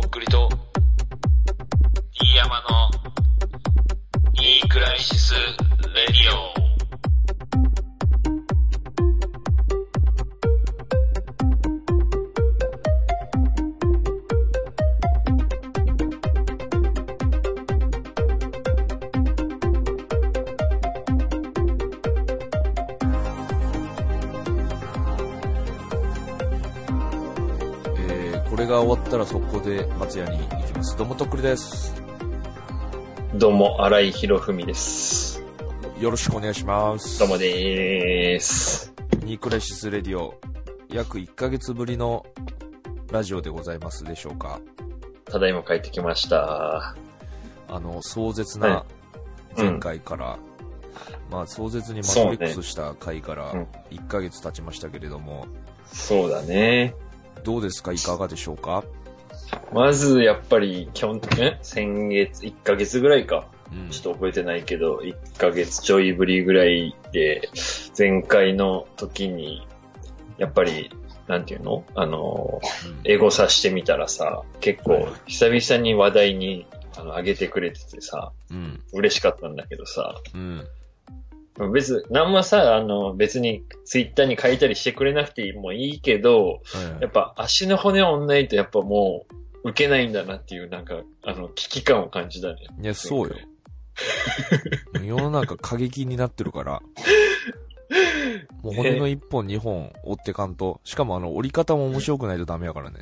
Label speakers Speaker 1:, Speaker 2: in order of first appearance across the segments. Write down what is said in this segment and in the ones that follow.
Speaker 1: とっくりと、飯山の、いいクライシス・レディ
Speaker 2: オ。が終わったら速攻で松屋に行きます。どうもとっくりです。
Speaker 3: どうも、荒井博文です。
Speaker 2: よろしくお願いします。
Speaker 3: どうもでーす。
Speaker 2: ニークライシスレディオ、約1ヶ月ぶりのラジオでございますでしょうか。
Speaker 3: ただいま帰ってきました。
Speaker 2: あの、壮絶
Speaker 3: は
Speaker 2: ない前回から、まあ壮絶にマトリックスした回から
Speaker 3: そうね
Speaker 2: 1ヶ月経ちましたけれども、
Speaker 3: そうだね。
Speaker 2: どうですか？いかがでしょうか？
Speaker 3: まず、やっぱり、基本的に、先月、1ヶ月ぐらいか。
Speaker 2: うん。
Speaker 3: ちょっと覚えてないけど、1ヶ月ちょいぶりぐらいで、前回の時に、やっぱり、なんていうの？あの、エゴさしてみたらさ、結構、久々に話題に、あの、上げてくれててさ、
Speaker 2: うん。
Speaker 3: 嬉しかったんだけどさ、
Speaker 2: うん。
Speaker 3: 別、なんもさ、あの、別にツイッターに書いたりしてくれなくてもいいけど、
Speaker 2: はい
Speaker 3: やっぱ足の骨をないとやっぱもう、受けないんだなっていうなんか、あの、危機感を感じたね。
Speaker 2: いや、そうよ。世の中過激になってるから、もう骨の1本2本折ってかんと、しかもあの折り方も面白くないとダメやからね。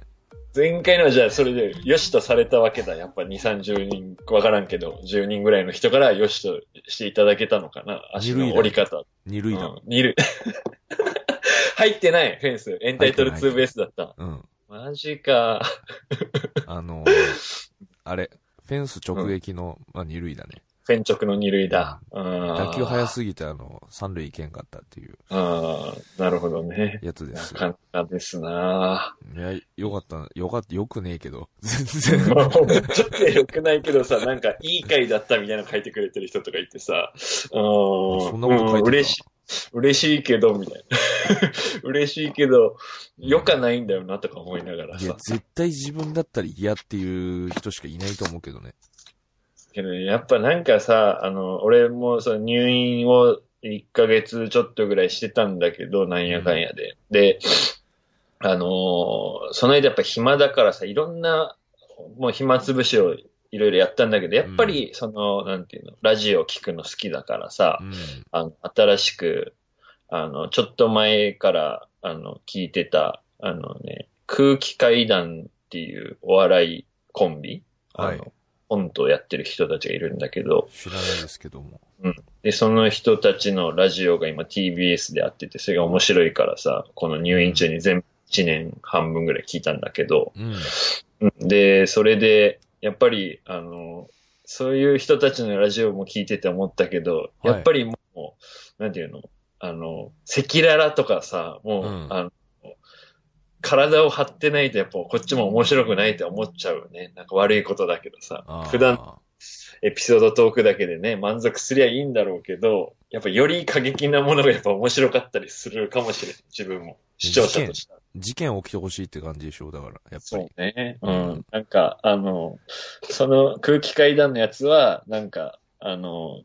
Speaker 3: 前回のはじゃあそれで、よしとされたわけだ。やっぱ2、30人、わからんけど、10人ぐらいの人からよしとしていただけたのかな。足の折り方。
Speaker 2: 二塁打。
Speaker 3: うん、二塁。入ってない、フェンス。エンタイトルツーベースだった。
Speaker 2: うん。
Speaker 3: マジか。
Speaker 2: あの、あれ、フェンス直撃の、まあ二塁だね。
Speaker 3: フェン直の二塁だ。うん
Speaker 2: 打球速すぎてあの、三塁行けんかったっていう
Speaker 3: ああ、なるほどね。
Speaker 2: やつです
Speaker 3: なかなかですない
Speaker 2: や、よかった、よかった、よくねえけど。全然。
Speaker 3: まあ、ちょっと良くないけどさ、なんか、いい回だったみたいなの書いてくれてる人とかいてさ、うん、
Speaker 2: そんなこと書いてた
Speaker 3: うん嬉しい。嬉しいけど、みたいな。嬉しいけど、良かないんだよなとか思いながら
Speaker 2: いや
Speaker 3: さ、。
Speaker 2: 絶対自分だったら嫌っていう人しかいないと思うけどね。
Speaker 3: けどねやっぱなんかさ、あの、俺もその入院を1ヶ月ちょっとぐらいしてたんだけど、なんやかんやで。で、あのーその間やっぱ暇だからさ、いろんな、もう暇つぶしをいろいろやったんだけど、やっぱりその、なんていうの、ラジオ聞くの好きだからさ、
Speaker 2: うん。
Speaker 3: あの、新しく、あの、ちょっと前から、あの、聞いてた、あのね、空気階段っていうお笑いコンビ、
Speaker 2: はい
Speaker 3: あの、コントをやってる人たちがいるんだけど、
Speaker 2: 知らないですけども。
Speaker 3: で、その人たちのラジオが今 TBS であってて、それが面白いからさ、この入院中に全部1年半分ぐらい聞いたんだけど、
Speaker 2: うん。
Speaker 3: うんで、それで、やっぱり、あの、そういう人たちのラジオも聞いてて思ったけど、
Speaker 2: い
Speaker 3: やっぱりもう、なんていうの？あの、赤裸々とかさ、もう、
Speaker 2: うん
Speaker 3: あの、体を張ってないとやっぱこっちも面白くないって思っちゃうよね。なんか悪いことだけどさ
Speaker 2: あー。
Speaker 3: 普段エピソードトークだけでね、満足すりゃいいんだろうけど、やっぱより過激なものがやっぱ面白かったりするかもしれない。自分も。視聴者として。
Speaker 2: 事件起きてほしいって感じでしょう、だから、やっぱ
Speaker 3: そ
Speaker 2: り。
Speaker 3: うね。う
Speaker 2: うん
Speaker 3: ん。なんか、あの、その空気階段のやつは、なんか、あの、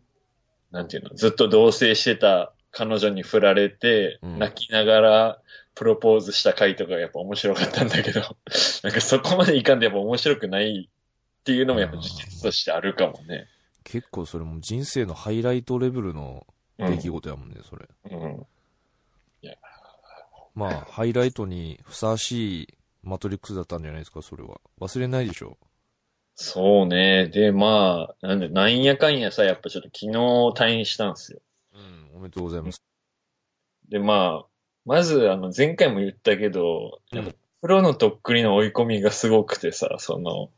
Speaker 3: なんていうの、ずっと同棲してた彼女に振られて、
Speaker 2: うん
Speaker 3: 泣きながらプロポーズした回とかがやっぱ面白かったんだけど、なんかそこまでいかんでやっぱ面白くないっていうのもやっぱ事実としてあるかもね。
Speaker 2: 結構それも人生のハイライトレベルの
Speaker 3: うん
Speaker 2: 出来事やもんね、それ。
Speaker 3: うん。
Speaker 2: まあ、ハイライトにふさわしいマトリックスだったんじゃないですか、それは。忘れないでしょ。
Speaker 3: そうね。で、まあ、なんで、なんやかんやさ、やっぱちょっと昨日退院したんですよ。
Speaker 2: うん、おめでとうございます。
Speaker 3: で、まあ、まず、あの、前回も言ったけど、
Speaker 2: うん
Speaker 3: やっぱプロのとっくりの追い込みがすごくてさ、その、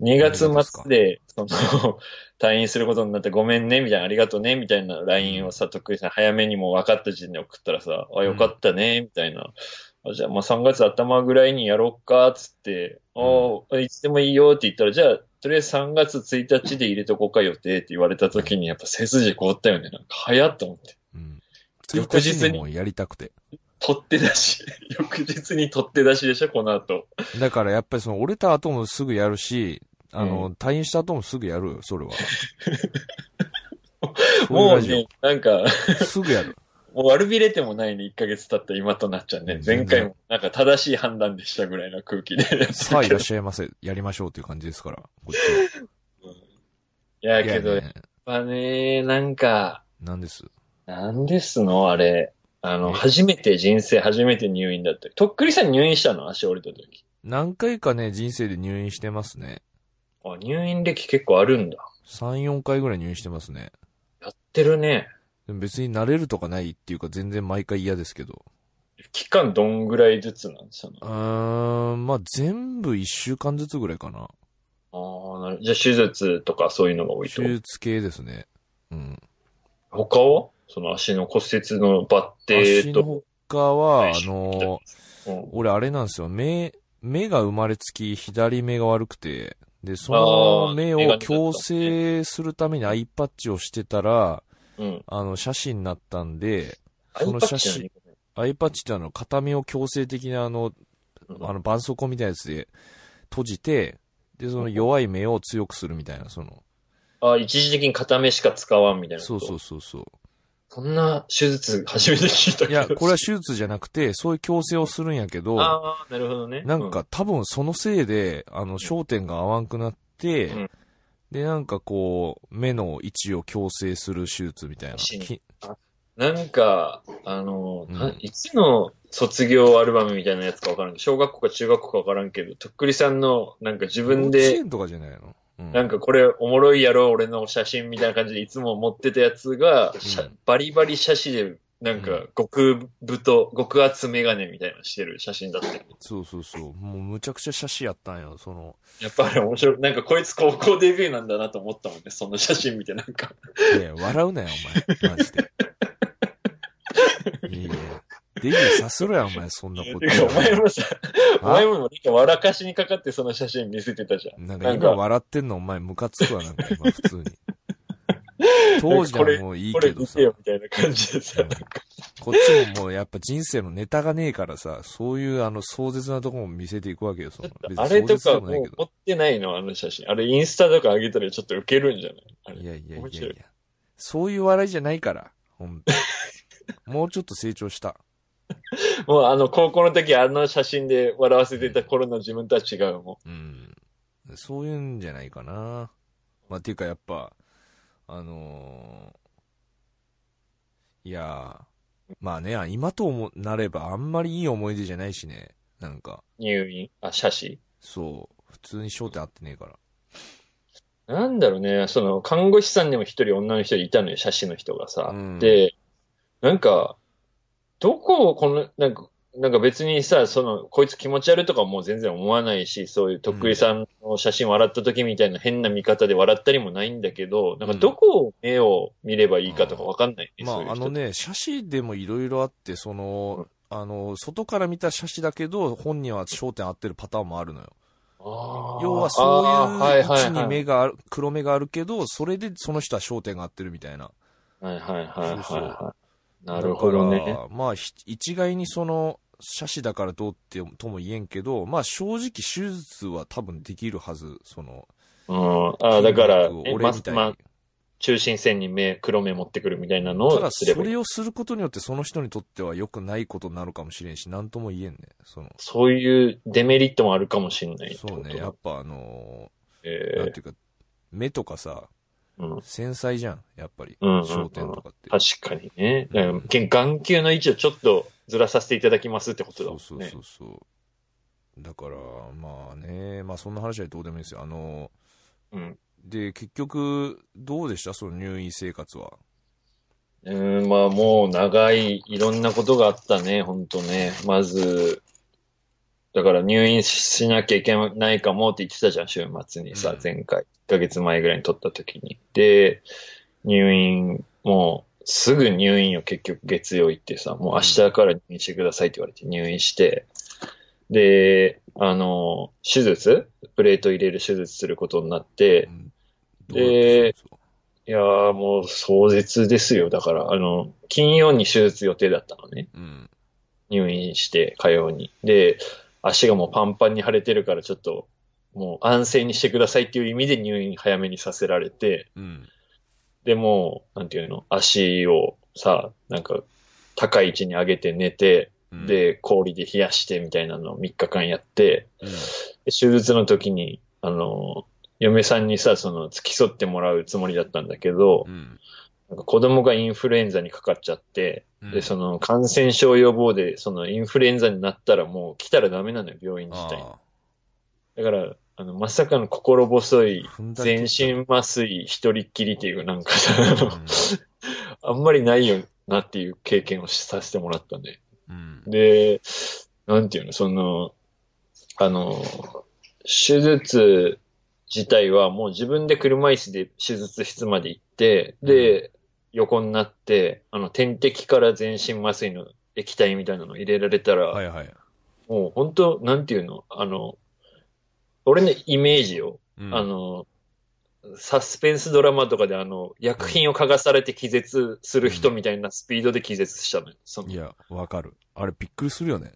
Speaker 3: 2月末で、その、退院することになってごめんね、みたいな、ありがとうね、みたいな LINE をさ、とっくりさん早めにもう分かった時点で送ったらさ、あ、よかったね、みたいな。あじゃあ、まあ3月頭ぐらいにやろっか、つって、あ、いつでもいいよって言ったら、じゃあ、とりあえず3月1日で入れとこうか予定って言われた時に、やっぱ背筋凍ったよね。なんか早っと思って。
Speaker 2: うん。
Speaker 3: 翌日に
Speaker 2: 1日にもやりたくて。
Speaker 3: 取って出し。翌日に取って出しでしょ、この後。
Speaker 2: だからやっぱりその折れた後もすぐやるし、あの、
Speaker 3: う
Speaker 2: 退院した後もすぐやるよ、それは。
Speaker 3: もうね、なんか、
Speaker 2: オすぐやる。
Speaker 3: もう悪びれてもないね、1ヶ月経った今となっちゃうね。前回もなんか正しい判断でしたぐらいの空気で。
Speaker 2: さあいらっしゃいませ。やりましょうっていう感じですから。こっち
Speaker 3: いや、
Speaker 2: は。
Speaker 3: けど、やっぱね、なんか、
Speaker 2: なんです？
Speaker 3: なんですの？あれ。あの、
Speaker 2: え？
Speaker 3: 初めて人生初めて入院だった。とっくりさん入院したの？足折れた時。
Speaker 2: 何回かね、人生で入院してますね。
Speaker 3: あ、入院歴結構あるんだ。
Speaker 2: 3、4回ぐらい入院してますね。
Speaker 3: やってるね。
Speaker 2: でも別に慣れるとかないっていうか全然毎回嫌ですけど。
Speaker 3: 期間どんぐらいずつなんですか？
Speaker 2: うーん、まあ全部1週間ずつぐらいかな。
Speaker 3: ああ、なるじゃあ手術とかそういうのが多いと？
Speaker 2: 手。術系ですね。うん。
Speaker 3: 他は？その足の骨折のバッテ
Speaker 2: 足の
Speaker 3: と。
Speaker 2: 他は、
Speaker 3: はい
Speaker 2: あの、
Speaker 3: うん
Speaker 2: 俺あれなんですよ。目、目が生まれつき左目が悪くて、で、そ
Speaker 3: あ
Speaker 2: の目を矯正するためにアイパッチをしてたら、
Speaker 3: うん。
Speaker 2: あの、写真になったんで、その写真、アイパッチってあの、片目を強制的なあの、
Speaker 3: うん
Speaker 2: あの、絆創膏みたいなやつで閉じて、で、その弱い目を強くするみたいな、その、
Speaker 3: あ、一時的に片目しか使わんみたいな。
Speaker 2: そうそうそうそう。
Speaker 3: そんな手術初めて聞いたけど。
Speaker 2: いや、これは手術じゃなくて、そういう矯正をするんやけど、
Speaker 3: ああ、なるほどね。
Speaker 2: なんか多分そのせいで、あの、焦点が合わんくなって、
Speaker 3: うん
Speaker 2: で、なんかこう、目の位置を矯正する手術みたいな。
Speaker 3: なんか、あの、
Speaker 2: うん
Speaker 3: ないつの卒業アルバムみたいなやつかわからん小学校か中学校かわからんけど、とっくりさんの、なんか自分
Speaker 2: 幼稚
Speaker 3: で、
Speaker 2: 園とかじゃないの？うん。
Speaker 3: なんかこれおもろいやろ、俺の写真みたいな感じでいつも持ってたやつが、
Speaker 2: うん
Speaker 3: バリバリ写真で、なんか
Speaker 2: うん
Speaker 3: 極太、極厚メガネみたいなのしてる写真だったよ
Speaker 2: そうそうそう。もうむちゃくちゃ写真やったんよ、その。
Speaker 3: やっぱあれ面白い。なんかこいつ高校デビューなんだなと思ったもんね、その写真見てなんか。
Speaker 2: いや、笑うなよ、お前。マジで。いやいや。デビューさせろや、お前、そんなこと。
Speaker 3: お前もさ、お
Speaker 2: あ
Speaker 3: 前もなんか笑かしにかかってその写真見せてたじゃん。
Speaker 2: なんか今笑ってんのお前ムカつくわ、なんか今普通に。当時はもういい
Speaker 3: こ
Speaker 2: けどさ
Speaker 3: れ見て。よみたいな感じでさ、
Speaker 2: うんこっちももうやっぱ人生のネタがねえからさ、そういうあの壮絶なとこも見せていくわけよ、その。
Speaker 3: あれとか
Speaker 2: も
Speaker 3: う持ってないのあの写真。あれインスタとか上げたらちょっとウケるんじゃない？
Speaker 2: いやいやいやいや。そういう笑いじゃないから、ほんと。もうちょっと成長した。
Speaker 3: もうあの高校の時あの写真で笑わせてた頃の自分とは違うも
Speaker 2: うん。そういうんじゃないかな。まあ、っていうかやっぱ、あのーいやーまあね、今ともなればあんまりいい思い出じゃないしね。なんか、
Speaker 3: ん。入院あ、写真？
Speaker 2: そう。普通に焦点合ってねえから。
Speaker 3: なんだろうね、その、看護師さんでも一人女の人いたのよ、写真の人がさ。
Speaker 2: うん
Speaker 3: で、なんか、どこをこの、なんか、なんか別にさ、その、こいつ気持ち悪いとかもう全然思わないし、そういうとっくりさんの写真笑った時みたいな変な見方で笑ったりもないんだけど、なんかどこを目を見ればいいかとかわかんないね、
Speaker 2: まあ、あのね、写真でもいろいろあって、その、あの、外から見た写真だけど、本人は焦点合ってるパターンもあるのよ。要はそういう位置に
Speaker 3: あーはいはいはい
Speaker 2: 目がある、黒目があるけど、それでその人は焦点が合ってるみたいな。
Speaker 3: はいはいはいはい
Speaker 2: そうそう
Speaker 3: はい。なるほどね。
Speaker 2: だからまあ、ひ一概にその、写真だからどうってとも言えんけど、まあ正直手術は多分できるはず、その。
Speaker 3: うん。ああ、だから、
Speaker 2: 俺みたいに。
Speaker 3: まま中心線に目、黒目持ってくるみたいなの
Speaker 2: ただ
Speaker 3: をすればいい。
Speaker 2: それをすることによってその人にとっては良くないことになるかもしれんし、なんとも言えんね。その、
Speaker 3: そういうデメリットもあるかもしれない
Speaker 2: そうね、やっぱあの
Speaker 3: え
Speaker 2: ーなんていうか、目とかさ、繊細じゃん、やっぱり。
Speaker 3: うんうんうん
Speaker 2: 焦点とかって。
Speaker 3: 確かにね。
Speaker 2: うん
Speaker 3: うん眼球の位置をちょっとずらさせていただきますってことだ
Speaker 2: そ
Speaker 3: もね。
Speaker 2: うんそうそうそう。だから、まあね、まあそんな話はどうでもいいですよ。あの
Speaker 3: うん。
Speaker 2: で、結局、どうでした？その入院生活は。
Speaker 3: うん、まあもう長い、いろんなことがあったね、ほんとね。まず、だから入院しなきゃいけないかもって言ってたじゃん、週末にさ、
Speaker 2: うん
Speaker 3: 前回。1ヶ月前ぐらいに撮った時に。で、入院、もうすぐ入院を結局月曜行ってさ、もう明日から入院してくださいって言われて入院して、で、あの、手術？プレート入れる手術することになって
Speaker 2: う、ん
Speaker 3: でいやーもう壮絶ですよ。だから、あの、金曜に手術予定だったのね。
Speaker 2: たうん。
Speaker 3: 入院して、火曜に。で、足がもうパンパンに腫れてるからちょっと、もう安静にしてくださいっていう意味で入院早めにさせられて、
Speaker 2: うん。
Speaker 3: でもう、なんていうの、足をさ、なんか、高い位置に上げて寝て、
Speaker 2: うん、
Speaker 3: で、氷で冷やしてみたいなのを3日間やって、
Speaker 2: うん、
Speaker 3: で手術の時に、あの、嫁さんにさ、その、付き添ってもらうつもりだったんだけど、
Speaker 2: うん。
Speaker 3: なんか子供がインフルエンザにかかっちゃって、
Speaker 2: うん。
Speaker 3: で、その、感染症予防で、その、インフルエンザになったらもう来たらダメなのよ、病院自体。だから、あの、まさかの心細い全身麻酔一人っきりっていう、なんかさ、あ
Speaker 2: ん
Speaker 3: まりないよなっていう経験をさせてもらったんで。
Speaker 2: うん。
Speaker 3: で、なんていうの、その、あの、手術自体はもう自分で車椅子で手術室まで行って、で、横になって、あの、点滴から全身麻酔の液体みたいなの入れられたら、
Speaker 2: はいはい。
Speaker 3: もう本当、なんていうの、あの、俺のイメージよ、
Speaker 2: うん
Speaker 3: あ、の、サスペンスドラマとかであの、薬品を嗅がされて気絶する人みたいなスピードで気絶したのよ。その
Speaker 2: いや、わかる。あれびっくりするよね。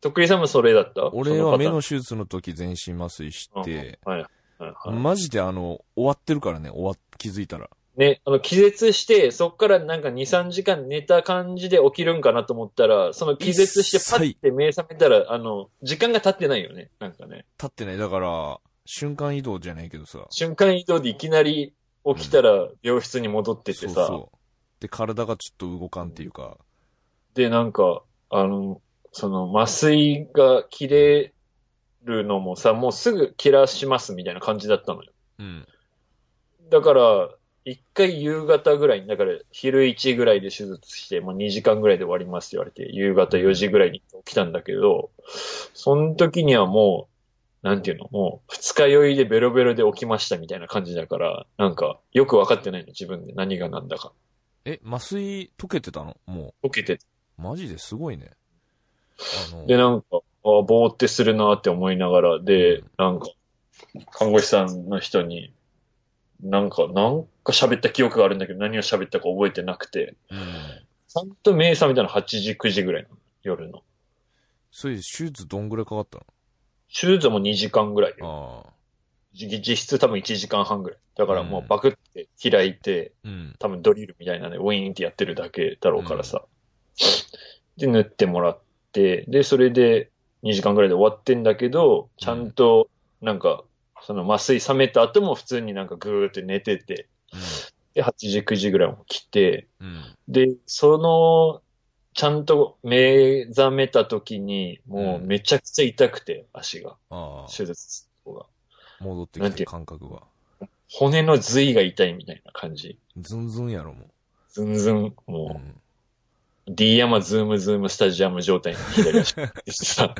Speaker 3: とっくりさんもそれだった？
Speaker 2: 俺は目の
Speaker 3: そ
Speaker 2: 手術の時全身麻酔して、
Speaker 3: はい。はいはい。
Speaker 2: マジであの、終わってるからね、終わ、気づいたら。
Speaker 3: ね、あの、気絶して、そっからなんか2、3時間寝た感じで起きるんかなと思ったら、その気絶してパッて目覚めたら、あの、時間が経ってないよね。なんかね。
Speaker 2: 立ってない。だから、瞬間移動じゃないけどさ。
Speaker 3: 瞬間移動でいきなり起きたら病室に戻っててさ、
Speaker 2: そうそう。で、体がちょっと動かんっていうか、
Speaker 3: で、なんか、あの、その麻酔が切れるのもさ、もうすぐ切らしますみたいな感じだったのよ。
Speaker 2: うん。
Speaker 3: だから、一回夕方ぐらいに、だから昼1ぐらいで手術して、もう2時間ぐらいで終わりますって言われて、夕方4時ぐらいに起きたんだけど、その時にはもう、なんていうの、もう二日酔いでベロベロで起きましたみたいな感じだから、なんかよくわかってないの、自分で何が何だか。
Speaker 2: え、麻酔溶けてたの？も
Speaker 3: 起きてて。
Speaker 2: う、マジですごいね。
Speaker 3: で、なんか、あぼーってするなって思いながら、で
Speaker 2: うん、
Speaker 3: なんか、看護師さんの人に、なんか、なんか喋った記憶があるんだけど、何を喋ったか覚えてなくて、
Speaker 2: うん。
Speaker 3: ちゃんと目覚めたの8時、9時ぐらいなの、夜の。
Speaker 2: それで手術どんぐらいかかった
Speaker 3: 手術も2時間ぐらい
Speaker 2: ああ。
Speaker 3: 実実質多分1時間半ぐらい。だからも
Speaker 2: う
Speaker 3: うんバクって開いて、
Speaker 2: うん。
Speaker 3: 多分ドリルみたいなね、ウィーンってやってるだけだろうからさ。で、塗ってもらって、で、それで2時間ぐらいで終わってんだけど、ちゃんと、なんか、その麻酔冷めた後も普通になんかぐーって寝てて、で、8時、9時ぐらいも来て、
Speaker 2: うん。うん。
Speaker 3: で、その、ちゃんと目覚めた時に、もうめちゃくちゃ痛くて、足が、
Speaker 2: ああ。
Speaker 3: 手術が。
Speaker 2: 戻ってきて
Speaker 3: なんていう？
Speaker 2: 感覚が。
Speaker 3: 骨の髄が痛いみたいな感じ。
Speaker 2: ズンズンやろ、も
Speaker 3: ずんずん、
Speaker 2: う。う
Speaker 3: も
Speaker 2: ん。
Speaker 3: う、D 山ズームズームスタジアム状態に左足さ、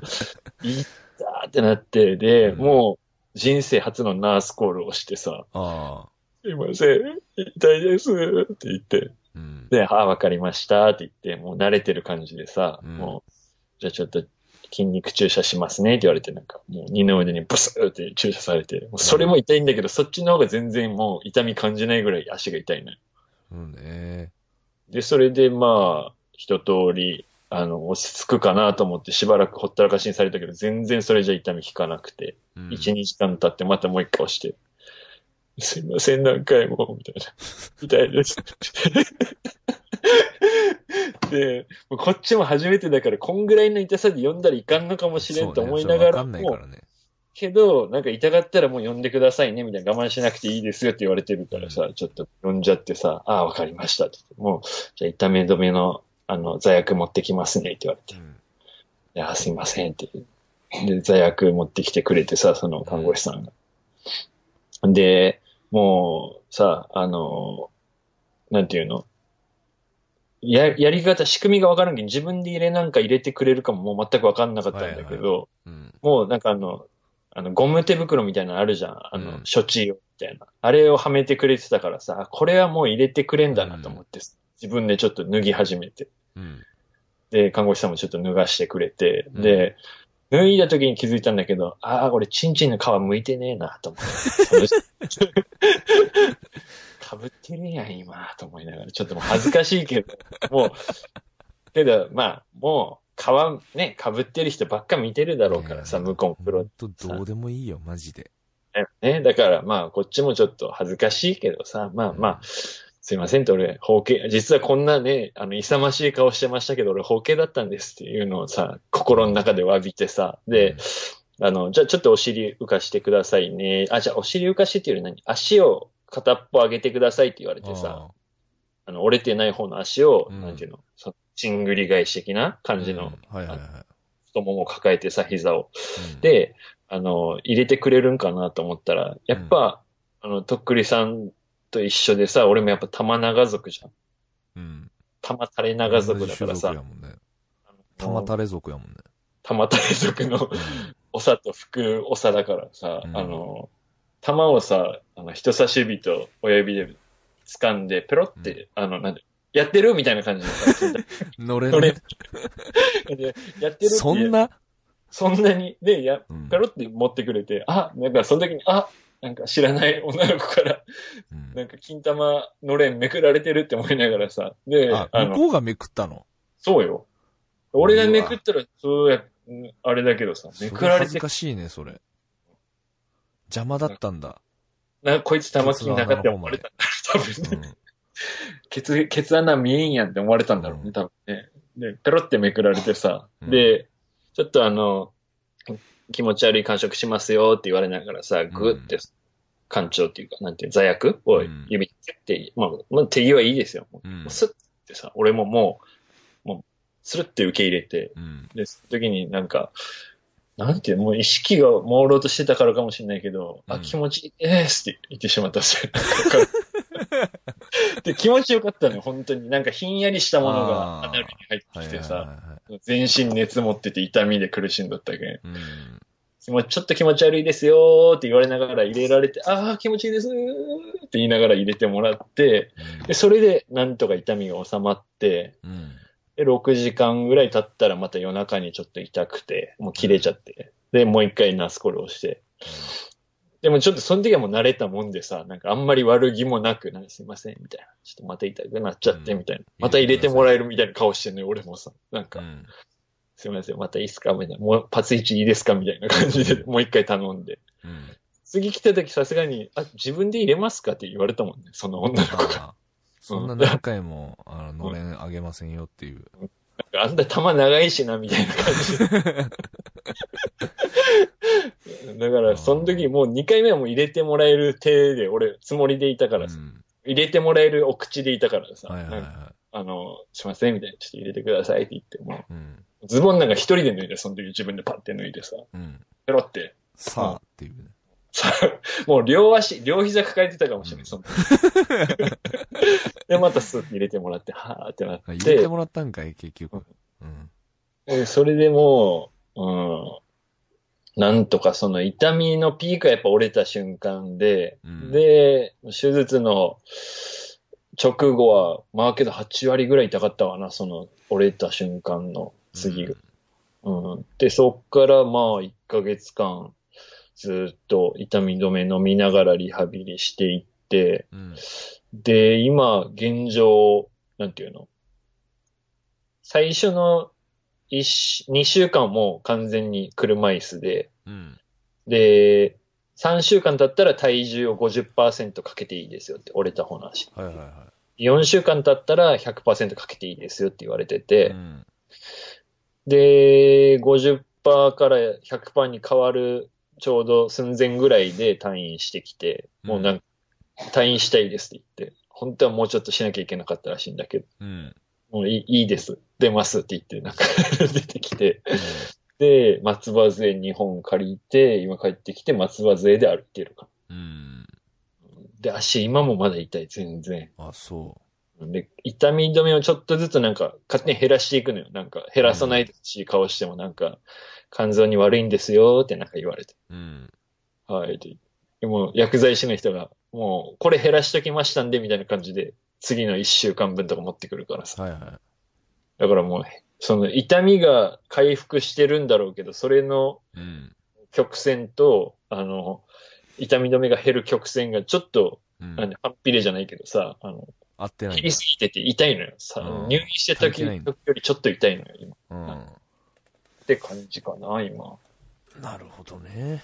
Speaker 3: いったーってなって、で、
Speaker 2: うん
Speaker 3: もう、人生初のナースコールをしてさ、
Speaker 2: ああ。
Speaker 3: すいません、痛いですって言って、
Speaker 2: うん。
Speaker 3: で、ああ、わかりましたって言って、もう慣れてる感じでさ、
Speaker 2: うん
Speaker 3: もう、じゃあちょっと筋肉注射しますねって言われて、なんか、もう二の腕にブスーって注射されて、それも痛いんだけど、そっちの方が全然もう痛み感じないぐらい足が痛いのよ。
Speaker 2: うんね。
Speaker 3: で、それでまあ、一通り、あの、落ち着くかなと思ってしばらくほったらかしにされたけど、全然それじゃ痛み引かなくて、
Speaker 2: うん。
Speaker 3: 1、2時間経ってまたもう一回押して、すいません、何回も、みたいな。痛いです。で、こっちも初めてだから、こんぐらいの痛さで読んだらいかんのかもしれんと思いながらも
Speaker 2: ねらね。
Speaker 3: けど、なんか痛がったらもう呼んでくださいね、みたいな我慢しなくていいですよって言われてるからさ、ちょっと呼んじゃってさ、ああ、わかりましたって言って、もう、じゃあ痛め止めの、あの、座薬持ってきますねって言われて、
Speaker 2: うん。
Speaker 3: いや、すいませんって。で、座薬持ってきてくれてさ、その看護師さんが。で、もうさ、あの、なんていうの？や、やり方、仕組みがわからんけど、自分で入れなんか入れてくれるかももう全くわかんなかったんだけど、
Speaker 2: うん。
Speaker 3: もうなんかあの、あの、ゴム手袋みたいなのあるじゃん。あの、
Speaker 2: うん
Speaker 3: 処置用みたいな。あれをはめてくれてたからさ、あこれはもう入れてくれんだなと思って、自分でちょっと脱ぎ始めて。
Speaker 2: うん。で
Speaker 3: で、看護師さんもちょっと脱がしてくれて、で、脱いだ時に気づいたんだけど、ああ、これチンチンの皮剥いてねえな、と思って。かぶってるやん、今、と思いながら。ちょっともう恥ずかしいけど、もう、けど、まあ、もう、皮ね、被ってる人ばっか見てるだろうからさ、向こうもプロ
Speaker 2: ほんとどうでもいいよ、マジで。
Speaker 3: ね。だからまあ、こっちもちょっと恥ずかしいけどさ、まあまあ、すいませんと俺、包茎、実はこんなね、あの、勇ましい顔してましたけど、俺、包茎だったんですっていうのをさ、心の中で詫びてさ、で、あの、じゃあちょっとお尻浮かしてくださいね。あ、じゃあお尻浮かしてっていうより何？足を片っぽ上げてくださいって言われてさ、あの、折れてない方の足を、
Speaker 2: うん。
Speaker 3: なんていうの、そのチングリ返し的な感じの、
Speaker 2: うん。はいはいはい。
Speaker 3: 太ももを抱えてさ、膝を。
Speaker 2: うん、
Speaker 3: で、あの、入れてくれるんかなと思ったら、やっぱ、あの、とっくりさんと一緒でさ、俺もやっぱ玉長族じゃん。
Speaker 2: うん。
Speaker 3: 玉垂れ長族だからさ
Speaker 2: 同じ種族や、もんね。玉垂れ族やもんね。
Speaker 3: 玉垂れ族の
Speaker 2: う
Speaker 3: 長と服長だからさ、
Speaker 2: うん
Speaker 3: あの、玉をさ、あの、人差し指と親指で掴んで、ペロって、あの、なんで、やってるみたいな感じでさ、
Speaker 2: ん。乗れ
Speaker 3: それ
Speaker 2: る。
Speaker 3: でやってるって
Speaker 2: そんな？
Speaker 3: そんなに、で、や、
Speaker 2: うん
Speaker 3: ペロって持ってくれて、あ、なんかその時に、あ、なんか知らない女の子から、
Speaker 2: うん
Speaker 3: なんか金玉のれんめくられてるって思いながらさ、で、
Speaker 2: あ、向こうがめくったの？
Speaker 3: そうよ。俺がめくったら、そうや、うんあれだけどさ、め
Speaker 2: そ
Speaker 3: くられて
Speaker 2: れ恥ず、かしいね、それ。邪魔だったんだ。
Speaker 3: な、こいつ玉金なかって思われたんだろう、多分ね。
Speaker 2: うん。
Speaker 3: ケツ、ケツ穴見えんやんって思われたんだろうね、
Speaker 2: うん
Speaker 3: 多分ね。で、ペロってめくられてさ、
Speaker 2: うん
Speaker 3: で、ちょっとあの、気持ち悪い感触しますよって言われながらさ、グって、感情っていうか、なんていう、座薬を
Speaker 2: うん
Speaker 3: 指につって、まあ、まあ、手際いいですよ。もう
Speaker 2: うん
Speaker 3: スッってさ、俺ももう、もう、スルって受け入れて、
Speaker 2: うん。
Speaker 3: で、その時になんか、なんていう、もう意識が朦朧としてたからかもしれないけど、あ、
Speaker 2: うん
Speaker 3: 気持ちいいですって言ってしまったんですよ。で、気持ちよかったのよ、本当に。なんかひんやりしたものが
Speaker 2: あー
Speaker 3: アナルに入って
Speaker 2: はい
Speaker 3: きてさ。全身熱持ってて痛みで苦しんだったけん。
Speaker 2: うん。
Speaker 3: ちちょっと気持ち悪いですよーって言われながら入れられて、ああ、気持ちいいですーって言いながら入れてもらって、で、それでなんとか痛みが収まって、
Speaker 2: うん。
Speaker 3: で、6時間ぐらい経ったらまた夜中にちょっと痛くて、もう切れちゃって、で、もう一回ナスコルをして、でもちょっとその時はもう慣れたもんでさ、なんかあんまり悪気もなく、なんかすいません、みたいな。ちょっとまた痛くなっちゃって、
Speaker 2: うん
Speaker 3: みたいな。また入れてもらえるみたいな顔してんのよ、俺もさ。なんか、
Speaker 2: うん。
Speaker 3: すいません、またいいっすかみたいな。もうパツイチいいですかみたいな感じで、もう一回頼んで。
Speaker 2: うん。
Speaker 3: 次来た時さすがに、あ、自分で入れますかって言われたもんね、その女の子が。
Speaker 2: そんな何回も、あの、のれんあげませんよっていう。
Speaker 3: あんた玉長いしな、みたいな感じで。だから、その時もう2回目はもう入れてもらえる手で、俺、つもりでいたからさ、
Speaker 2: うん
Speaker 3: 入れてもらえるお口でいたからさ、
Speaker 2: はいはい
Speaker 3: あの、すいません、みたいな、ちょっと入れてくださいって言って、も
Speaker 2: い。うん。
Speaker 3: う、ズボンなんか一人で脱いで、その時自分でパッて脱いでさ、
Speaker 2: うん。
Speaker 3: ペロって、
Speaker 2: さあっていうね。
Speaker 3: さ、もう両足、両膝抱えてたかもしれない、その時。で、またスッて入れてもらって、はーってなって
Speaker 2: あ入れて、もらったんかい、結局。うん。
Speaker 3: でそれでもう、うん、なんとかその痛みのピークがやっぱ折れた瞬間で、
Speaker 2: うん
Speaker 3: で、手術の直後は、まあけど8割ぐらい痛かったわな、その折れた瞬間の次が。うん。で、そっからまあ1ヶ月間ずっと痛み止め飲みながらリハビリしていって、
Speaker 2: うん。
Speaker 3: で、今、現状、なんていうの？最初の一2週間も完全に車椅子で、
Speaker 2: うん。
Speaker 3: で、3週間経ったら体重を50%かけていいですよって、折れた方の足。
Speaker 2: はいはいは
Speaker 3: 4週間経ったら100%かけていいですよって言われて
Speaker 2: い。
Speaker 3: て、
Speaker 2: うん。
Speaker 3: で、50%から100%に変わるちょうど寸前ぐらいで退院してきて、もうなんか、退院したいですって言って、本当はもうちょっとしなきゃいけなかったらしいんだけど、
Speaker 2: うん。
Speaker 3: もういいいいです、出ますって言って、なんか 出てきて、で、松葉杖2本借りて、今帰ってきて松葉杖で歩いてるか
Speaker 2: うん。
Speaker 3: で、足今もまだ痛い、全然。
Speaker 2: あ、そ
Speaker 3: で、痛み止めをちょっとずつなんか勝手に減らしていくのよ。なんか減らさないでほしい顔してもなんか、肝臓に悪いんですよってなんか言われて。
Speaker 2: う。うん。
Speaker 3: はい。ででも薬剤師の人が、もうこれ減らしときましたんでみたいな感じで、次の1週間分とか持ってくるからさ。
Speaker 2: はいは
Speaker 3: だからもう、その痛みが回復してるんだろうけど、それの
Speaker 2: い。うん。
Speaker 3: 曲線と、あの、痛み止めが減る曲線がちょっと、
Speaker 2: うん。
Speaker 3: あの、ハッピレじゃないけどさ、あの、
Speaker 2: 合ってない
Speaker 3: りすぎてて痛いのよ。さ
Speaker 2: うん
Speaker 3: 入院してた時よりちょっと痛いのよ、今。
Speaker 2: うん。
Speaker 3: って感じかな、今。
Speaker 2: なるほどね。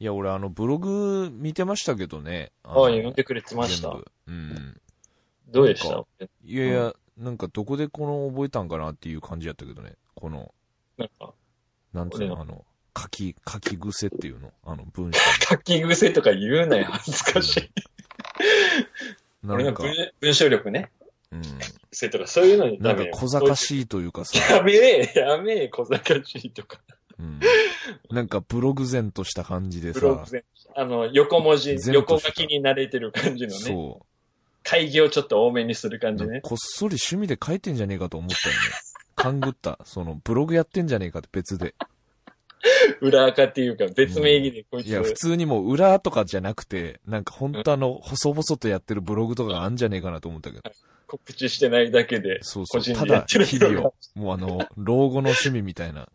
Speaker 2: いや、俺あの、ブログ見てましたけどね。あ
Speaker 3: あ読んでくれてました
Speaker 2: うん。
Speaker 3: どうでした？
Speaker 2: いやいや、なんかどこでこの覚えたんかなっていう感じやったけどね。この、
Speaker 3: なんか、
Speaker 2: なんつうの、あの、書き、書き癖っていうの？あの、文章
Speaker 3: 書き癖とか言うなよ、恥ずかしい。
Speaker 2: の。なんか、
Speaker 3: 俺の文文章力ね。
Speaker 2: うん。
Speaker 3: 癖とか、そういうのに
Speaker 2: なんか小賢しいというかさ、
Speaker 3: やめえ、やめえ、小賢しいとか。
Speaker 2: うん。なんかブログ前とした感じでさ
Speaker 3: ブログ、全あの、横文字、横書きに慣れてる感じのね。
Speaker 2: そ
Speaker 3: 会議をちょっと多めにする感
Speaker 2: う。
Speaker 3: じね。
Speaker 2: こっそり趣味で書いてんじゃねえかと思ったよね。勘ぐった。その、ブログやってんじゃねえかって別で。
Speaker 3: 裏垢っていうか、別名義でこいつ、
Speaker 2: いや、普通にもう裏とかじゃなくて、なんか本当あの、細々とやってるブログとかがあんじゃねえかなと思ったけど。
Speaker 3: 告知してないだけで、
Speaker 2: そうそう。
Speaker 3: 個人
Speaker 2: ただ、日々を、もうあの、老後の趣味みたいな。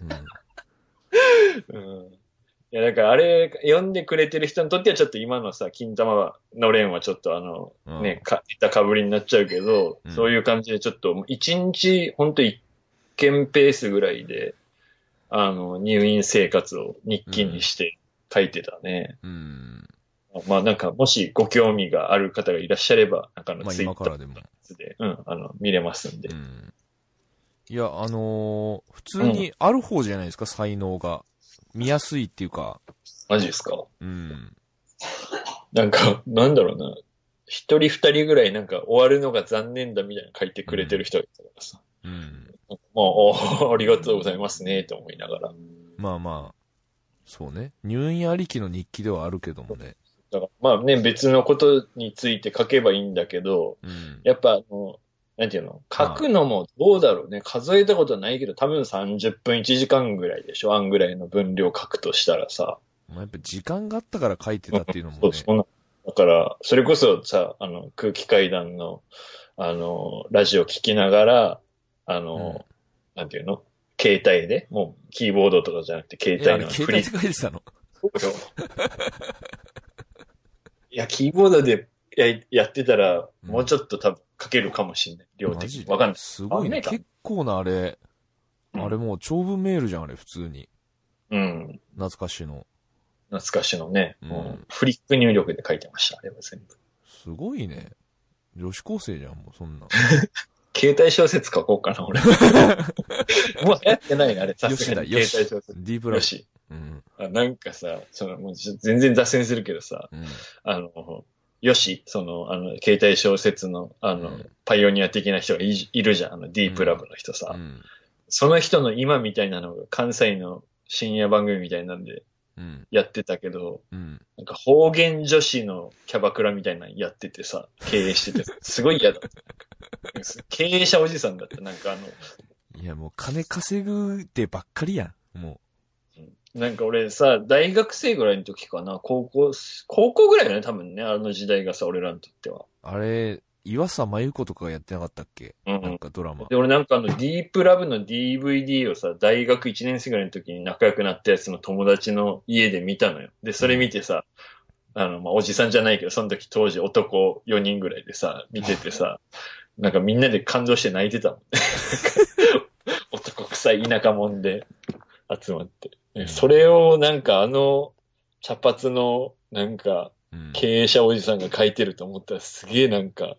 Speaker 3: うん。いや、だからあれ、読んでくれてる人にとってはちょっと今のさ、金玉のれんはちょっとあの、
Speaker 2: うん。
Speaker 3: ね、か、たかぶりになっちゃうけど、
Speaker 2: うん
Speaker 3: そういう感じでちょっと、一日、ほんと一件ペースぐらいで、あの、入院生活を日記にして書いてたね。
Speaker 2: うん。
Speaker 3: まあなんか、もしご興味がある方がいらっしゃれば、なんかあの、
Speaker 2: まあ
Speaker 3: ツイッター
Speaker 2: でも。
Speaker 3: で、うん、あの、見れますんで
Speaker 2: う。ん。いや、あのー普通にある方じゃないですか、才能が。見やすいっていうか、
Speaker 3: マジですか？
Speaker 2: うん。
Speaker 3: なんか、なんだろうな。一人二人ぐらいなんか終わるのが残念だみたいな書いてくれてる人がいたからさ。
Speaker 2: うん。
Speaker 3: まあ、おありがとうございますね、と思いながら。
Speaker 2: まあまあ、そうね。入院ありきの日記ではあるけどもね。
Speaker 3: だからまあね、別のことについて書けばいいんだけど、
Speaker 2: うん。
Speaker 3: やっぱあの、なんていうの？書くのもどうだろうね。数えたことないけど、多分30分1時間ぐらいでしょ？あんぐらいの分量書くとしたらさ。
Speaker 2: まあ、やっぱ時間があったから書いてたっていうのも
Speaker 3: そう、
Speaker 2: ね。
Speaker 3: そんな。だから、それこそさ、あの、空気階段の、あの、ラジオ聞きながら、あの、なんていうの？携帯で、もう、キーボードとかじゃなくて、携
Speaker 2: いや、あ
Speaker 3: 帯
Speaker 2: れ携帯
Speaker 3: のフリ
Speaker 2: で書いてたの？
Speaker 3: そうよいや、キーボードでややってたら、
Speaker 2: うん
Speaker 3: もうちょっと多分書けるかもしんない。量的に。わかんない。
Speaker 2: すごいね。結構なあれ、
Speaker 3: うん
Speaker 2: あれもう長文メールじゃん、あれ、普通に。
Speaker 3: うん。
Speaker 2: 懐かしの。
Speaker 3: 懐かしのね、
Speaker 2: うん
Speaker 3: フリック入力で書いてました、あれは全部。
Speaker 2: すごいね。女子高生じゃん、もうそんな。
Speaker 3: 携帯小説書こうかな、俺。も う流行ってないね、あれ。さすがに携帯小説。。
Speaker 2: ディープラブ。
Speaker 3: よし。
Speaker 2: うん。
Speaker 3: あなんかさ、その、もう全然脱線するけどさ、
Speaker 2: うん。
Speaker 3: あの、よし、その、あの、携帯小説の、あの、
Speaker 2: うん
Speaker 3: パイオニア的な人がいいるじゃん、あの、ディープラブの人さ。
Speaker 2: うん。
Speaker 3: その人の今みたいなのが関西の深夜番組みたいなんで
Speaker 2: うん。
Speaker 3: やってたけど、
Speaker 2: うん。
Speaker 3: なんか方言女子のキャバクラみたいなのやっててさ、経営してて、すごい嫌だ経営者おじさんだった。なんかあの、
Speaker 2: いや、もう金稼ぐってばっかりやん。も
Speaker 3: なんか俺さ、大学生ぐらいの時かな、高校、高校ぐらいだね、多分ね、あの時代がさ、俺らにとっては。
Speaker 2: う。あれ、岩佐真由子とかがやってなかったっけ？なん
Speaker 3: うん。
Speaker 2: かドラマ。
Speaker 3: で、俺なんかあの、ディープラブの DVD をさ、大学1年生ぐらいの時に仲良くなったやつの友達の家で見たのよ。で、それ見てさ、あの、まあ、おじさんじゃないけど、その時当時男4人ぐらいでさ、見ててさ、なんかみんなで感動して泣いてたもん。男臭い田舎もんで集まって。
Speaker 2: うん
Speaker 3: それをなんかあの茶髪のなんか
Speaker 2: うん。
Speaker 3: 経営者おじさんが書いてると思ったらすげえなんか、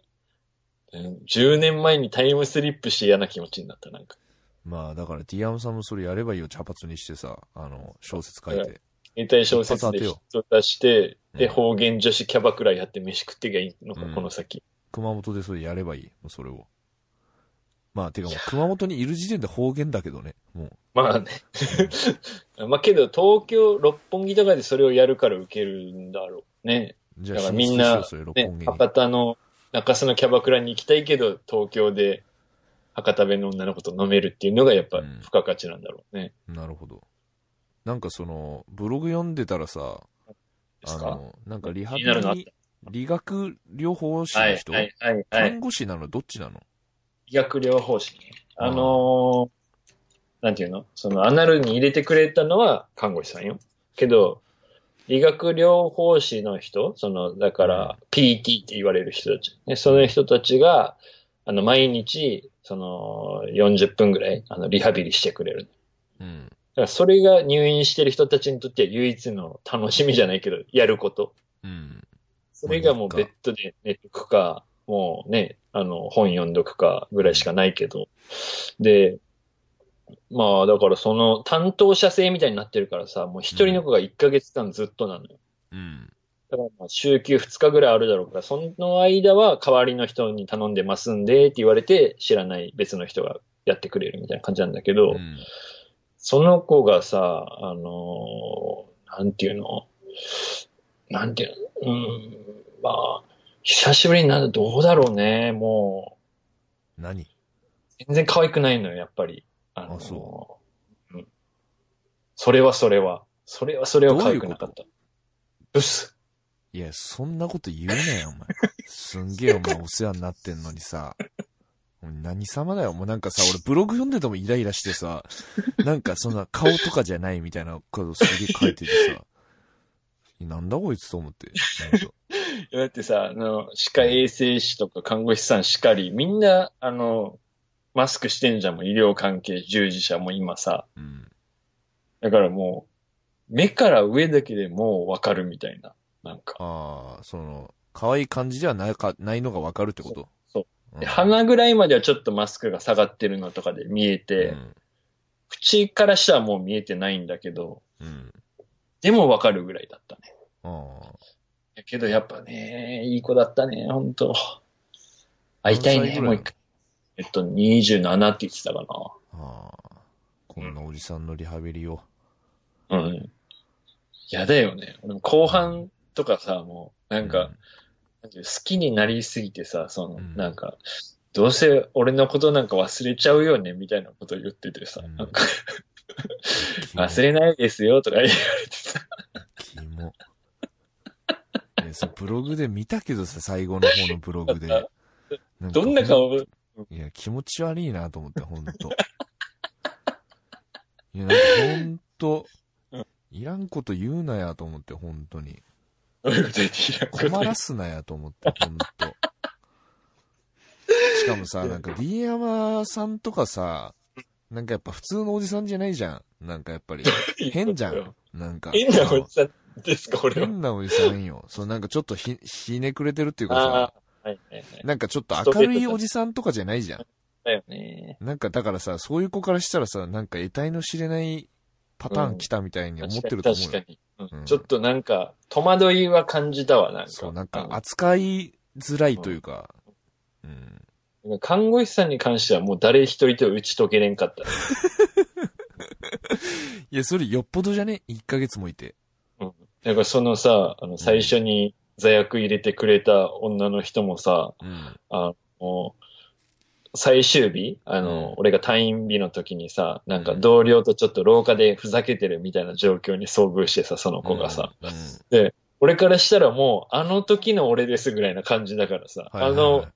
Speaker 3: うん10年前にタイムスリップして嫌な気持ちになった、なんか。
Speaker 2: まあ、だから、ティアムさんもそれやればいいよ、茶髪にしてさ、あの、小説書いて。
Speaker 3: 携帯小説で人出して、で、
Speaker 2: うん
Speaker 3: 方言女子キャバクラやって飯食ってきゃいいのか、
Speaker 2: うん
Speaker 3: この先。
Speaker 2: 熊本でそれやればいい。もうそれを。まあ、てかもう熊本にいる時点で方言だけどね。もう。
Speaker 3: まあね。まあけど、東京、六本木とかでそれをやるから受けるんだろうね。
Speaker 2: じゃあ、
Speaker 3: だからみんな。博多の中洲のキャバクラに行きたいけど、東京で博多弁の女の子と飲めるっていうのがやっぱ
Speaker 2: うん
Speaker 3: 付加価値なんだろうね。
Speaker 2: なるほど。なんかその、ブログ読んでたらさ、あの、なんかリハビリ、理学療法士
Speaker 3: はい、
Speaker 2: の人、
Speaker 3: はい、はい、は
Speaker 2: 看
Speaker 3: い。
Speaker 2: 護師なの？どっちなの？
Speaker 3: 医学療法士ね。あのーなんていうの？そのアナルに入れてくれたのは看護師さんよ。けど、理学療法士の人、その、だから、PT って言われる人たち。ね、その人たちが、あの、毎日、その、40分ぐらい、あの、リハビリしてくれる。
Speaker 2: うん。
Speaker 3: だからそれが入院してる人たちにとっては唯一の楽しみじゃないけど、やること。
Speaker 2: うん。
Speaker 3: それがもう
Speaker 2: まあ
Speaker 3: ベッドで寝とくか、もうね、あの、本読んどくかぐらいしかないけど。で、まあ、だからその担当者制みたいになってるからさ、もう一人の子が1ヶ月間ずっとなのよ。
Speaker 2: うん。
Speaker 3: だからまあ週休2日ぐらいあるだろうから、その間は代わりの人に頼んでますんでって言われて、知らない別の人がやってくれるみたいな感じなんだけど、
Speaker 2: うん。
Speaker 3: その子がさ、あのーなんていうのなんていうのうん、まあ、久しぶりになるどうだろうね、も
Speaker 2: 何？
Speaker 3: う、全然可愛くないのよ、やっぱり。あのー
Speaker 2: あそ
Speaker 3: うん。それはそれは。それはそれは可愛くなかった。ブス。
Speaker 2: いや、そんなこと言うなよ、お前。すんげえお前 お世話になってんのにさ。何様だよ。もうなんかさ、俺ブログ読んでてもイライラしてさ、なんかそんな顔とかじゃないみたいなことすげえ書いててさ、なんだこいつと思って。
Speaker 3: だってさ、あの、歯科衛生士とか看護師さんしかり、みんな、あの、マスクしてんじゃん、もう医療関係従事者も今さ。
Speaker 2: うん。
Speaker 3: だからもう、目から上だけでもうわかるみたいな。なんか。
Speaker 2: ああ、その、可愛い感じではないか、ないのがわかるってこと？
Speaker 3: そう
Speaker 2: うん。
Speaker 3: で鼻ぐらいまではちょっとマスクが下がってるのとかで見えて、
Speaker 2: うん。
Speaker 3: 口から下はもう見えてないんだけど、
Speaker 2: うん。
Speaker 3: でもわかるぐらいだったね。
Speaker 2: ああ。
Speaker 3: だけどやっぱね、いい子だったね、ほんと。会いたいね、もう一回。えっと、27って言ってたか
Speaker 2: ああ。こんなおじさんのリハビリを。
Speaker 3: な。うん。やだよね。俺も後半とかさ、もう、なんか、なんていう好きになりすぎてさ、その、
Speaker 2: うん
Speaker 3: なんか、どうせ俺のことなんか忘れちゃうよね、みたいなこと言っててさ、
Speaker 2: うん
Speaker 3: なんか、忘れないですよ、とか言われてさ。
Speaker 2: キモ。いや、さ、ブログで見たけどさ、最後の方のブログで。なんか
Speaker 3: どんな顔、
Speaker 2: いや、気持ち悪いなと思って、ほんと。いや、なんかほんと
Speaker 3: うん、
Speaker 2: いらんこと言うなやと思って、ほんとに。
Speaker 3: どういうこと言っていらんこと
Speaker 2: 困らすなやと思って、ほんと。しかもさ、なんか D 山さんとかさ、なんかやっぱ普通のおじさんじゃないじゃん。なんかやっぱり。変じゃん。なんか。
Speaker 3: 変なおじさんですか、俺は。
Speaker 2: 変なおじさんよ。そう、なんかちょっとひ、ひねくれてるっていうかさ、
Speaker 3: ああ、はいはいはい。
Speaker 2: なんかちょっと明るいおじさんとかじゃないじゃん。
Speaker 3: だよね。
Speaker 2: なんかだからさ、そういう子からしたらさ、なんか得体の知れないパターン来たみたいに思ってると思うよ。
Speaker 3: 確かに。うん
Speaker 2: うん
Speaker 3: ちょっとなんか、戸惑いは感じたわ、なんか。
Speaker 2: そう、なんか扱いづらいというか、うん。
Speaker 3: 看護師さんに関してはもう誰一人と打ち解けれんかった。
Speaker 2: いや、それよっぽどじゃね ?1 ヶ月もいて。
Speaker 3: うん。だからそのさ、あの、最初に座薬入れてくれた女の人もさ、
Speaker 2: うん。
Speaker 3: あの、最終日あの、
Speaker 2: うん
Speaker 3: 俺が退院日の時にさ、なんか同僚とちょっと廊下でふざけてるみたいな状況に遭遇してさ、その子がさ。
Speaker 2: うん、うん
Speaker 3: 俺からしたらもう、あの時の俺ですぐらいな感じだからさ、
Speaker 2: はいはいはい
Speaker 3: あの、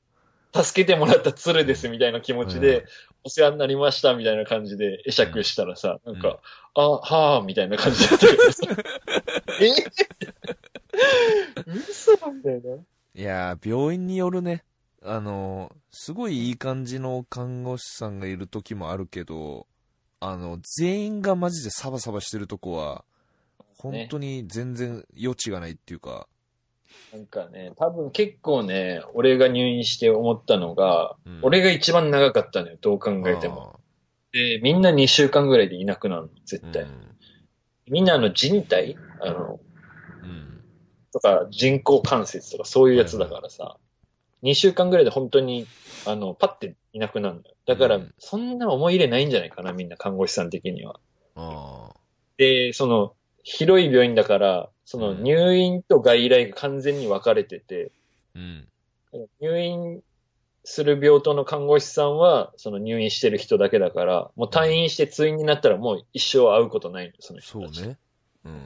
Speaker 3: 助けてもらった鶴ですみたいな気持ち
Speaker 2: うん。
Speaker 3: で、お世話になりましたみたいな感じで会釈したらさ、なんか、あ、はぁ、みたいな感じだったけどさ。え？嘘なんだよ
Speaker 2: いやー、病院によるね。あのー、すごいいい感じの看護師さんがいる時もあるけど、あの、全員がマジでサバサバしてるとこは、本当に全然余地がないっていうか、
Speaker 3: な。なんかね、多分結構ね、俺が入院して思ったのが、
Speaker 2: うん
Speaker 3: 俺が一番長かったのよ、どう考えても。で、みんな2週間ぐらいでいなくなるの、絶。対。みんなあの人体あの、
Speaker 2: うん。うん。
Speaker 3: とか人工関節とかそういうやつだからさ、2週間ぐらいで本当に、あの、パッていなくなるのよ。だから
Speaker 2: うん、
Speaker 3: そんな思い入れないんじゃないかな、みんな看護師さん的には。
Speaker 2: ああ。
Speaker 3: で、その、広い病院だから、その
Speaker 2: うん
Speaker 3: 入院と外来が完全に分かれてて、
Speaker 2: うん。
Speaker 3: 入院する病棟の看護師さんは、その入院してる人だけだから、もう退院して通院になったらもう一生会うことないのよ、その人たち。
Speaker 2: そうね。うん。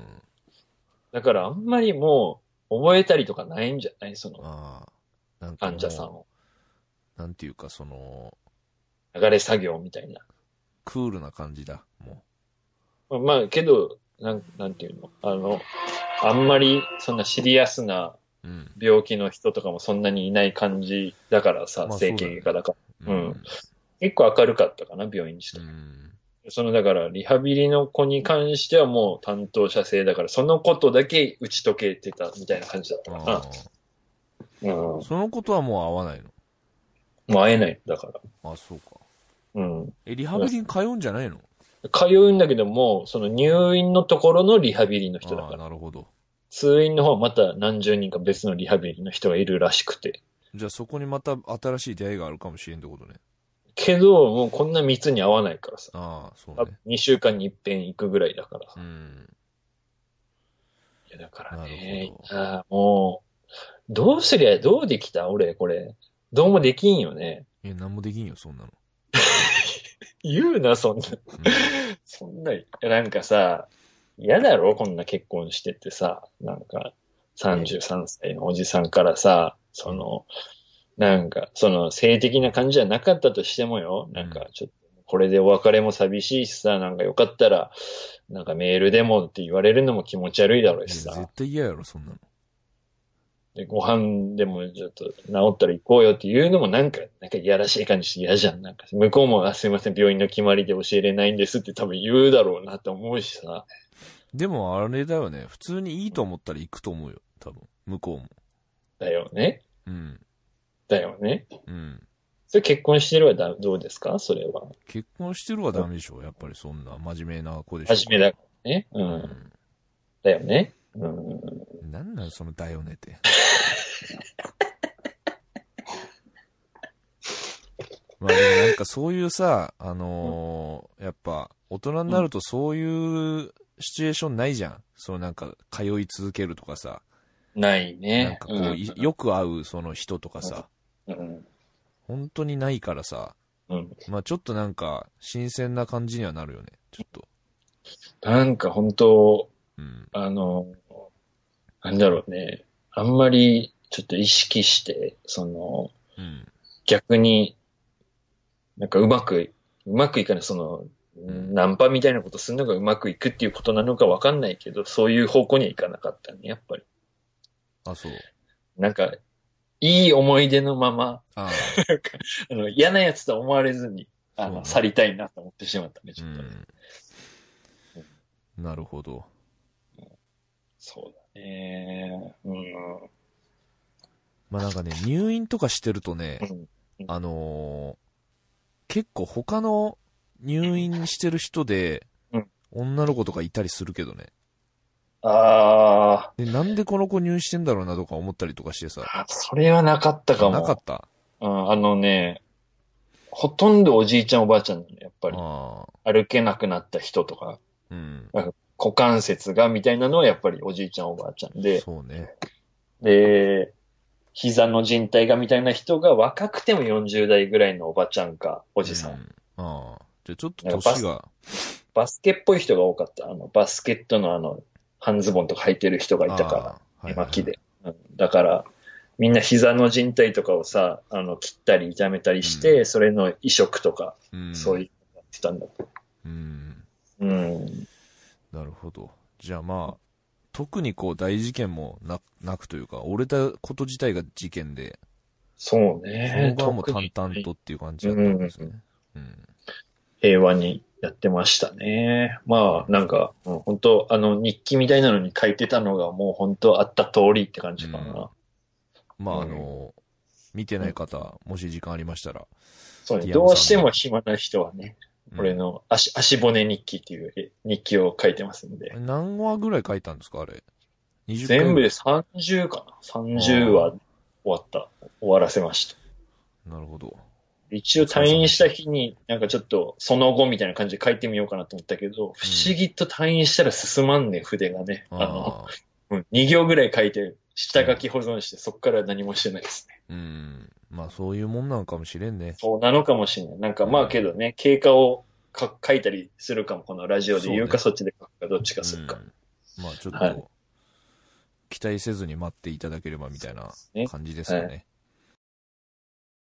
Speaker 3: だからあんまりもう、覚えたりとかないんじゃない？その、患者さんを。
Speaker 2: なんていうか、その、
Speaker 3: 流れ作業みたいな。
Speaker 2: クールな感じだ、も
Speaker 3: まあ、まあ、けど、なん、なんていうの？あの、あんまり、そんなシリアスな。病気の人とかもそんなにいない感じだからさ、
Speaker 2: まあ
Speaker 3: 整形外科だから。
Speaker 2: う
Speaker 3: うんん。結構明るかったかな、病院自体。
Speaker 2: うん。
Speaker 3: その、だから、リハビリの子に関してはもう担当者制だから、そのことだけ打ち解けてたみたいな感じだったか
Speaker 2: あ
Speaker 3: な。うん。
Speaker 2: そのことはもう会わないの？
Speaker 3: う会えない。だから。
Speaker 2: あ、そうか。
Speaker 3: うん。
Speaker 2: え、リハビリに通うんじゃないの？
Speaker 3: 通うんだけども、その入院のところのリハビリの人だから。
Speaker 2: なるほど。
Speaker 3: 通院の方はまた何十人か別のリハビリの人がいるらしくて。
Speaker 2: じゃあそこにまた新しい出会いがあるかもしれんってことね。
Speaker 3: けど、もうこんな密に合わないからさ。
Speaker 2: ああ、そうね。
Speaker 3: 2週間に一遍行くぐらいだからさ。
Speaker 2: うん。
Speaker 3: いや、だから
Speaker 2: な
Speaker 3: ねああもう、どうすりゃ、どうできた？俺、これ。どうもできんよね。
Speaker 2: え、なんもできんよ、そんなの。
Speaker 3: 言うな、そんな。そんな、なんかさ、嫌だろこんな結婚しててさ、なんか、33歳のおじさんからさ、その、なんか、その、性的な感じじゃなかったとしてもよ、なんか、ちょっと、これでお別れも寂しいしさ、なんかよかったら、なんかメールでもって言われるのも気持ち悪いだろうしさ
Speaker 2: 絶。対嫌やろ、そんなの。
Speaker 3: で、ご飯でもちょっと治ったら行こうよっていうのもなんか、なんかいやらしい感じして嫌じゃん。なんか、向こうも、あ、すいません、病院の決まりで教えれないんですって多分言うだろうなって思うしさ。
Speaker 2: でもあれだよね。普通にいいと思ったら行くと思うよ。多分。向こうも。
Speaker 3: だよね。
Speaker 2: うん。
Speaker 3: だよね。
Speaker 2: うん。
Speaker 3: それ結婚してるはだどうですか？それは。
Speaker 2: 結婚してるはダメでしょ。やっぱりそんな真面目な子でしょ。
Speaker 3: 真面目だからね。う。
Speaker 2: うんん。
Speaker 3: だよね。うん。
Speaker 2: なんなんそのだよねって。まあでもなんかそういうさ、あのーやっぱ大人になるとそういうシチュエーションないじゃん。そのなんか通い続けるとかさ、
Speaker 3: ないね。
Speaker 2: なんかこう、いよく会うその人とかさ、
Speaker 3: うん。
Speaker 2: 本当にないからさ、
Speaker 3: うん。
Speaker 2: まあちょっとなんか新鮮な感じにはなるよね。ちょっと。
Speaker 3: なんか本当、
Speaker 2: うん。
Speaker 3: あの、なんだろうね。あんまりちょっと意識して、その、
Speaker 2: うん。
Speaker 3: 逆に、なんかうまく、うまくいかない、その、
Speaker 2: ん
Speaker 3: ナンパみたいなことするのがうまくいくっていうことなのかわかんないけど、そういう方向にはいかなかったね、やっぱり。
Speaker 2: あ、そう。
Speaker 3: なんか、いい思い出のまま、
Speaker 2: あ
Speaker 3: あの、嫌なやつと思われずに、あの、去りたいなと思ってしまったね、
Speaker 2: あ、
Speaker 3: ちょっとね。
Speaker 2: うん。なるほど。
Speaker 3: そうん。
Speaker 2: まあなんかね、入院とかしてるとね、
Speaker 3: うん
Speaker 2: あのー結構他の入院してる人で
Speaker 3: うん、
Speaker 2: 女の子とかいたりするけどね。
Speaker 3: あ
Speaker 2: で、なんでこの子入院してんだろうなとか思ったりとかしてさ。
Speaker 3: あ、それはなかったかも。
Speaker 2: なかった？
Speaker 3: うん、あのね、ほとんどおじいちゃんおばあちゃんなのやっぱり。
Speaker 2: ああ。
Speaker 3: 歩けなくなった人とか、
Speaker 2: うん。
Speaker 3: 股関節がみたいなのはやっぱりおじいちゃんおばあちゃんで、
Speaker 2: そうね。
Speaker 3: で、膝の靭帯がみたいな人が若くても40代ぐらいのおばちゃんかおじさん。
Speaker 2: うんああ。じゃあちょっと年が、
Speaker 3: バスケっぽい人が多かった。あの、バスケットのあの、半ズボンとか履いてる人がいたから、
Speaker 2: ああはいはい
Speaker 3: 手巻きで。うんだから、みんな膝の靭帯とかをさ、あの、切ったり痛めたりして、
Speaker 2: う
Speaker 3: それの移植とか、
Speaker 2: うん。
Speaker 3: そういうのやってたんだ。
Speaker 2: うん。
Speaker 3: うん。
Speaker 2: なるほど。じゃあまあ、特にこう大事件もななくというか、折れたこと自体が事件で、
Speaker 3: そう
Speaker 2: そ
Speaker 3: ね
Speaker 2: の。後はも淡々とっていう感じだったんですね。うん。
Speaker 3: 平和にやってましたね。まあ、なんか、うん、本当あの、日記みたいなのに書いてたのがもう本当あった通りって感じかな。
Speaker 2: まあ、あ
Speaker 3: うん
Speaker 2: の、見てない方、もし時間ありましたら、
Speaker 3: そうね。どうしても暇な人はね、
Speaker 2: うん
Speaker 3: 俺の足、足骨日記っていうえ日記を書いてますんで。
Speaker 2: 何話ぐらい書いたんですかあれ？20回？
Speaker 3: 全部で30かな ?30 は終わった。終わらせました。
Speaker 2: なるほど。
Speaker 3: 一応退院した日に、なんかちょっと、その後みたいな感じで書いてみようかなと思ったけど、不思議と退院したら進まんね、筆がね。あの。うん、2行ぐらい書いて、下書き保存して、そこから何もしてないですね。
Speaker 2: うん。まあそういうもんなのかもしれんね。
Speaker 3: そうなのかもしれない。なんかまあけどね、経過をか書いたりするかも、このラジオで言うか、そ,、
Speaker 2: そうね
Speaker 3: っちで書くか、どっちかするか。
Speaker 2: うんまあちょっ
Speaker 3: はい
Speaker 2: と、期待せずに待っていただければみたいな
Speaker 3: ね
Speaker 2: 感じですよね。